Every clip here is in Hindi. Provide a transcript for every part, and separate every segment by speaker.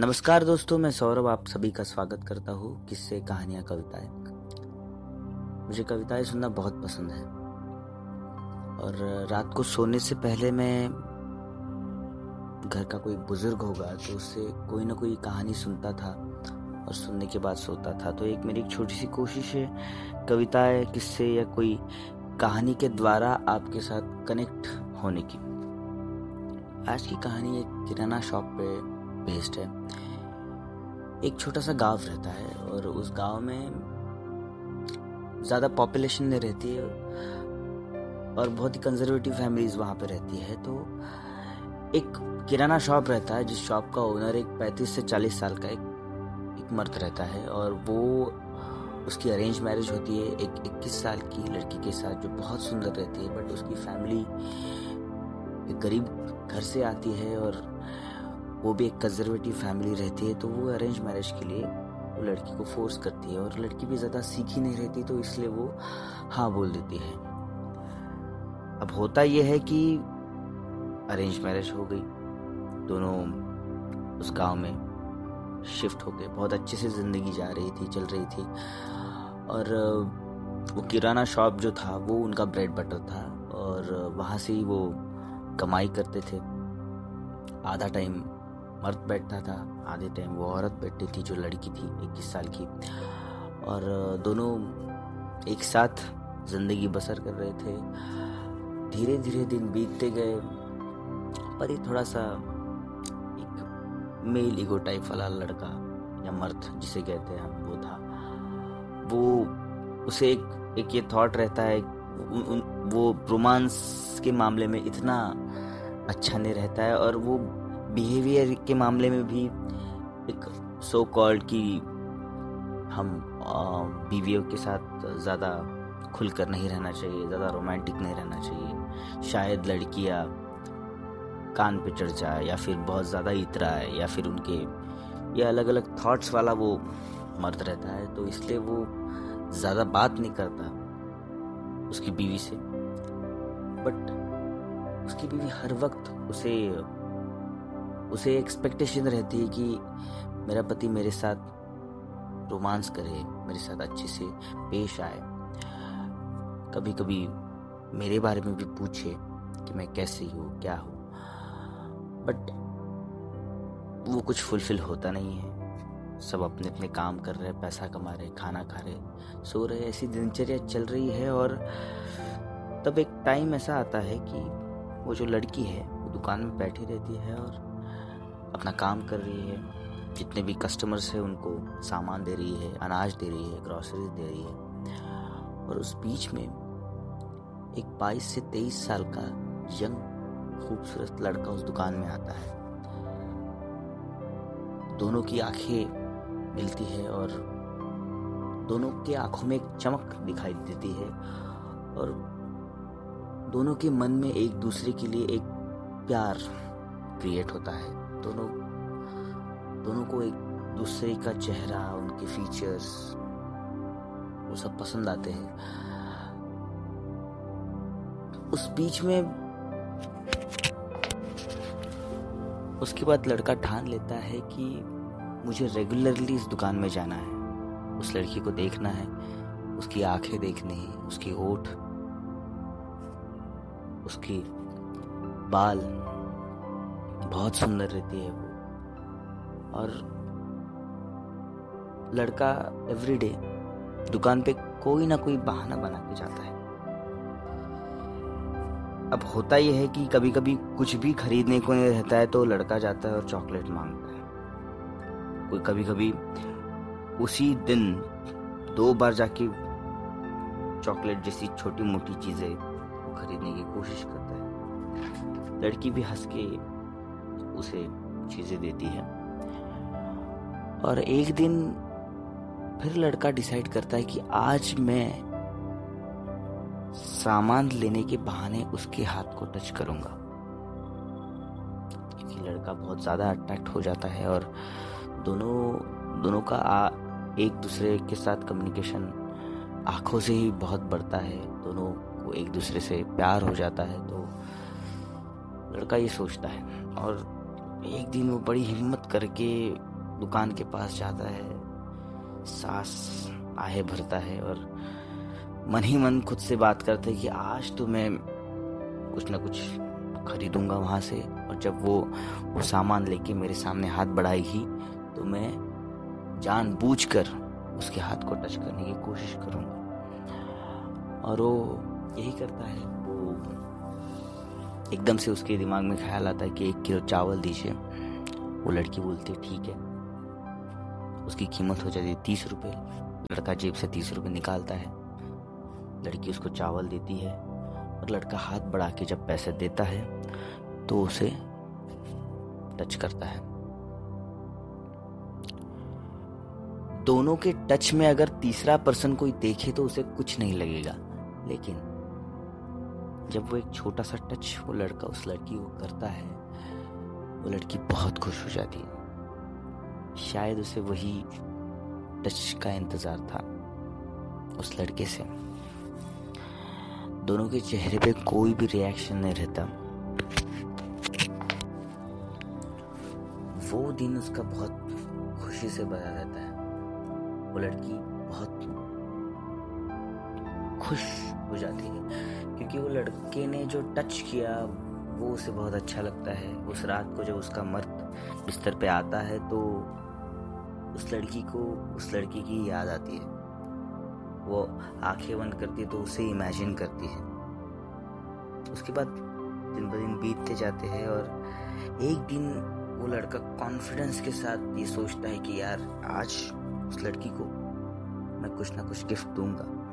Speaker 1: नमस्कार दोस्तों, मैं सौरभ आप सभी का स्वागत करता हूँ किससे, कहानियाँ, कविताएँ। मुझे कविताएँ सुनना बहुत पसंद है। और रात को सोने से पहले मैं घर का कोई बुज़ुर्ग होगा तो उससे कोई ना कोई कहानी सुनता था और सुनने के बाद सोता था। तो एक मेरी एक छोटी सी कोशिश है, कविताएँ, किससे या कोई कहानी के द्वारा आपके साथ कनेक्ट होने की। आज की कहानी एक किराना शॉप पे बेस्ड है। एक छोटा सा गाँव रहता है और उस गाँव में ज़्यादा पॉपुलेशन नहीं रहती है और बहुत ही कंजर्वेटिव फैमिलीज़ वहाँ पे रहती है। तो एक किराना शॉप रहता है, जिस शॉप का ओनर एक 35 से 40 साल का एक एक मर्द रहता है और वो उसकी अरेंज मैरिज होती है एक 21 साल की लड़की के साथ, जो बहुत सुंदर रहती है बट उसकी फैमिली एक गरीब घर से आती है और वो भी एक कंजर्वेटिव फैमिली रहती है तो वो अरेंज मैरिज के लिए वो लड़की को फोर्स करती है और लड़की भी ज़्यादा सीखी नहीं रहती तो इसलिए वो हाँ बोल देती है। अब होता यह है कि अरेंज मैरिज हो गई, दोनों उस गाँव में शिफ्ट हो गए, बहुत अच्छे से ज़िंदगी जा रही थी, चल रही थी। और वो किराना शॉप जो था, वो उनका ब्रेड बटर था और वहाँ से ही वो कमाई करते थे। आधा टाइम मर्द बैठता था। आधे टाइम वो औरत बैठती थी, जो लड़की थी, इक्कीस साल की। और दोनों एक साथ ज़िंदगी बसर कर रहे थे। धीरे धीरे दिन बीतते गए, पर ये थोड़ा सा एक मेल ईगो टाइप वाला लड़का, या मर्द जिसे कहते हैं हम, वो था। वो, उसे एक एक ये थॉट रहता है वो रोमांस के मामले में इतना अच्छा नहीं रहता है, और वो बिहेवियर के मामले में भी एक सो कॉल्ड की हम बीवियों के साथ ज़्यादा खुलकर नहीं रहना चाहिए, ज़्यादा रोमांटिक नहीं रहना चाहिए। शायद लड़कियाँ कान पे चढ़ जाए या फिर बहुत ज़्यादा इतराए या फिर उनके ये अलग अलग थॉट्स वाला वो मर्द रहता है तो इसलिए वो ज़्यादा बात नहीं करता उसकी बीवी से। बट उसकी बीवी हर वक्त उसे उसे एक्सपेक्टेशन रहती है कि मेरा पति मेरे साथ रोमांस करे, मेरे साथ अच्छे से पेश आए। कभी कभी मेरे बारे में भी पूछे कि मैं कैसे हूँ, क्या हूँ। बट वो कुछ फुलफिल होता नहीं है। सब अपने अपने काम कर रहे हैं, पैसा कमा रहे खाना खा रहे सो रहे ऐसी दिनचर्या चल रही है और तब एक टाइम ऐसा आता है कि वो जो लड़की है, वो दुकान में बैठी रहती है और अपना काम कर रही है, जितने भी कस्टमर्स हैं उनको सामान दे रही है, अनाज दे रही है ग्रॉसरीज दे रही है। और उस बीच में एक 22 से 23 साल का यंग खूबसूरत लड़का उस दुकान में आता है। दोनों की आँखें मिलती है और दोनों के आँखों में एक चमक दिखाई देती है और दोनों के मन में एक दूसरे के लिए एक प्यार क्रिएट होता है। दोनों दोनों को एक दूसरे का चेहरा, उनके फीचर्स वो सब पसंद आते हैं। उस बीच में, उसके बाद लड़का ठान लेता है कि मुझे रेगुलरली इस दुकान में जाना है। उस लड़की को देखना है, उसकी आँखें देखनी है उसकी होठ, उसकी बाल बहुत सुंदर रहती है वो। और लड़का एवरीडे दुकान पे कोई ना कोई बहाना बना के जाता है। अब होता यह है कि कभी कभी कुछ भी खरीदने को नहीं रहता है तो लड़का जाता है और चॉकलेट माँगता है। कोई कभी कभी उसी दिन दो बार जाके चॉकलेट जैसी छोटी मोटी चीज़ें खरीदने की कोशिश करता है। लड़की भी हंस के उसे चीज़ें देती है। और एक दिन फिर लड़का डिसाइड करता है कि आज मैं सामान लेने के बहाने उसके हाथ को टच करूँगा। क्योंकि लड़का बहुत ज़्यादा अट्रैक्ट हो जाता है और दोनों दोनों का आ, एक दूसरे के साथ कम्युनिकेशन आँखों से ही बहुत बढ़ता है। दोनों को एक दूसरे से प्यार हो जाता है तो लड़का ये सोचता है। और एक दिन वो बड़ी हिम्मत करके दुकान के पास जाता है। सांस आहे भरता है और मन ही मन खुद से बात करता है कि आज तो मैं कुछ ना कुछ खरीदूँगा वहाँ से और जब वो वो सामान लेके मेरे सामने हाथ बढ़ाएगी तो मैं जानबूझकर उसके हाथ को टच करने की कोशिश करूँगा। और वो यही करता है। वो एकदम से उसके दिमाग में ख्याल आता है कि एक किलो चावल दीजिए। वो लड़की बोलती है, ठीक है। उसकी कीमत हो जाती है तीस रुपये लड़का जेब से तीस रुपये निकालता है। लड़की उसको चावल देती है और लड़का हाथ बढ़ा के जब पैसे देता है तो उसे टच करता है। दोनों के टच में अगर तीसरा पर्सन कोई देखे तो उसे कुछ नहीं लगेगा। लेकिन जब वो एक छोटा सा टच वो लड़का, उस लड़की को करता है, वो लड़की बहुत खुश हो जाती है। शायद उसे वही टच का इंतज़ार था उस लड़के से। दोनों के चेहरे पे कोई भी रिएक्शन नहीं रहता। वो दिन उसका बहुत खुशी से भरा रहता है। वो लड़की बहुत खुश हो जाती है। क्योंकि वो लड़के ने जो टच किया, वो उसे बहुत अच्छा लगता है। उस रात को जब उसका मर्द बिस्तर पे आता है तो उस लड़की को, उस लड़की की याद आती है। वो आँखें बंद करती है तो उसे इमेजिन करती है। उसके बाद दिन ब दिन बीतते जाते हैं और एक दिन वो लड़का कॉन्फिडेंस के साथ ये सोचता है कि यार, आज उस लड़की को मैं कुछ ना कुछ गिफ्ट दूँगा।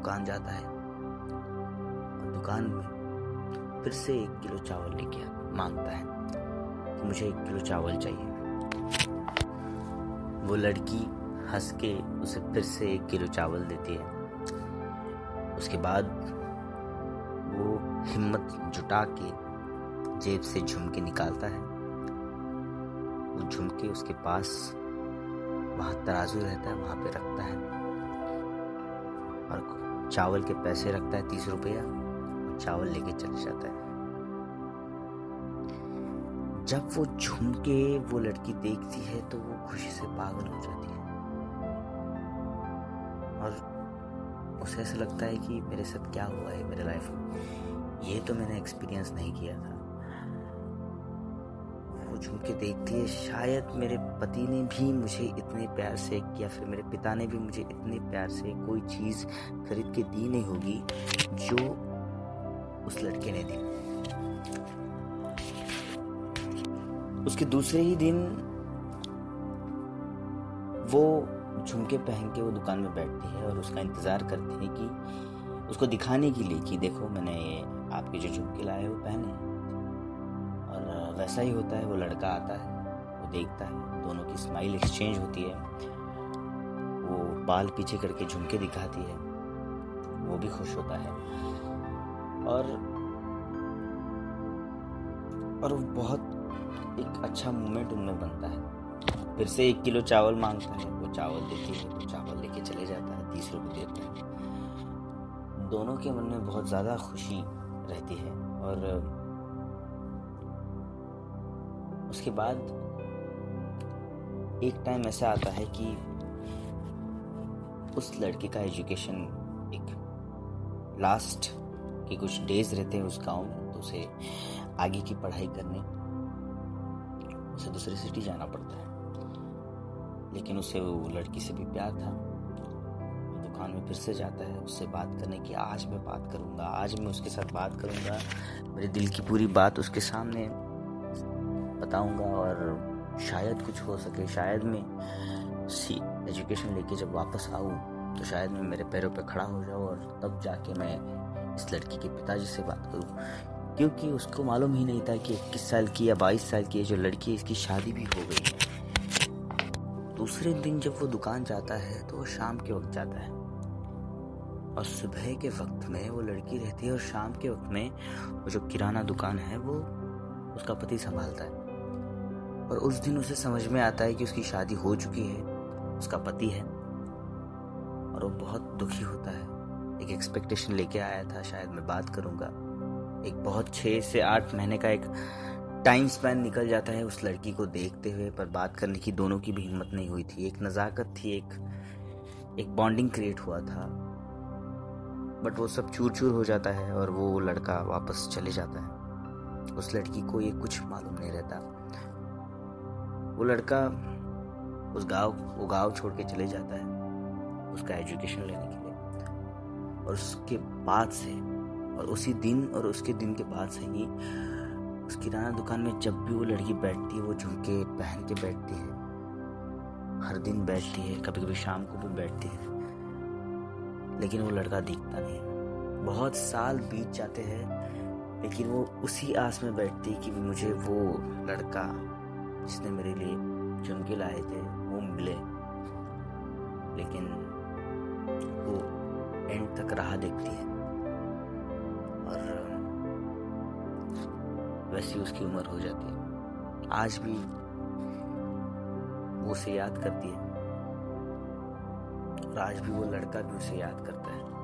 Speaker 1: दुकान जाता है। और दुकान में फिर से एक किलो चावल लेके माँगता है कि मुझे एक किलो चावल चाहिए। वो लड़की हंस के उसे फिर से एक किलो चावल देती है। उसके बाद वो हिम्मत जुटा के जेब से झुमके निकालता है। वो झुमके उसके पास वहाँ तराजू रहता है, वहाँ पे रखता है। और चावल के पैसे रखता है तीस रुपया, और चावल लेके चले जाता है। जब वो झूम के वो लड़की देखती है तो वो खुशी से पागल हो जाती है। और उसे ऐसा लगता है कि मेरे साथ क्या हुआ है मेरे लाइफ में? ये तो मैंने एक्सपीरियंस नहीं किया था। वो झुमके देखती है। शायद मेरे पति ने भी मुझे इतने प्यार से या फिर मेरे पिता ने भी मुझे इतने प्यार से कोई चीज़ खरीद के दी नहीं होगी जो उस लड़के ने दी। उसके दूसरे ही दिन वो झुमके पहन के वो दुकान में बैठती है और उसका इंतज़ार करती है कि उसको दिखाने के लिए कि देखो, मैंने आपके जो झुमके लाए वो पहने वैसा ही होता है, वो लड़का आता है, वो देखता है, दोनों की स्माइल एक्सचेंज होती है, वो बाल पीछे करके झुमके दिखाती है, वो भी खुश होता है। और और बहुत एक अच्छा मोमेंट उनमें बनता है। फिर से एक किलो चावल माँगता है, वो चावल देती है वो चावल लेके चले जाता है, तीस रुपये देते हैं। दोनों के मन में बहुत ज़्यादा खुशी रहती है, और उसके बाद एक टाइम ऐसा आता है कि उस लड़के का एजुकेशन एक लास्ट के कुछ डेज़ रहते हैं उस गाँव में तो उसे आगे की पढ़ाई करने, उसे दूसरी सिटी जाना पड़ता है। लेकिन उसे वो लड़की से भी प्यार था। दुकान में फिर से जाता है, उससे बात करने की, आज मैं बात करूँगा, आज मैं उसके साथ बात करूँगा। मेरे दिल की पूरी बात उसके सामने बताऊँगा और शायद कुछ हो सके। शायद मैं सी एजुकेशन लेके जब वापस आऊँ तो शायद मैं मेरे पैरों पे खड़ा हो जाऊँ और तब जाके मैं इस लड़की के पिताजी से बात करूँ। क्योंकि उसको मालूम ही नहीं था कि इक्कीस साल की या बाईस साल की जो लड़की है, इसकी शादी भी हो गई। दूसरे दिन जब वो दुकान जाता है तो वो शाम के वक्त जाता है। और सुबह के वक्त में वो लड़की रहती है और शाम के वक्त में वो जो किराना दुकान है, वो उसका पति संभालता है। और उस दिन उसे समझ में आता है कि उसकी शादी हो चुकी है, उसका पति है। और वो बहुत दुखी होता है। एक एक्सपेक्टेशन लेके आया था, शायद मैं बात करूँगा। एक बहुत छः से आठ महीने का एक टाइम स्पैन निकल जाता है उस लड़की को देखते हुए, पर बात करने की दोनों की भी हिम्मत नहीं हुई थी। एक नज़ाकत थी, एक एक बॉन्डिंग क्रिएट हुआ था। बट वो सब चूर चूर हो जाता है और वो लड़का वापस चले जाता है। उस लड़की को ये कुछ मालूम नहीं रहता। वो लड़का उस गाँव, वो गाँव छोड़ के चले जाता है, उसका एजुकेशन लेने के लिए। और उसके बाद से, और उसी दिन, और उसके दिन के बाद से ही उस किराना दुकान में जब भी वो लड़की बैठती है, वो झुमके पहन के बैठती है। हर दिन बैठती है कभी कभी शाम को भी बैठती है। लेकिन वो लड़का दिखता नहीं बहुत साल बीत जाते हैं, लेकिन वो उसी आस में बैठती है कि मुझे वो लड़का जिसने मेरे लिए झुमके लाए थे, वो मिले। लेकिन वो एंड तक राह देखती है। और, वैसी उसकी उम्र हो जाती है। आज भी वो उसे याद करती है। और आज भी वो लड़का भी उसे याद करता है।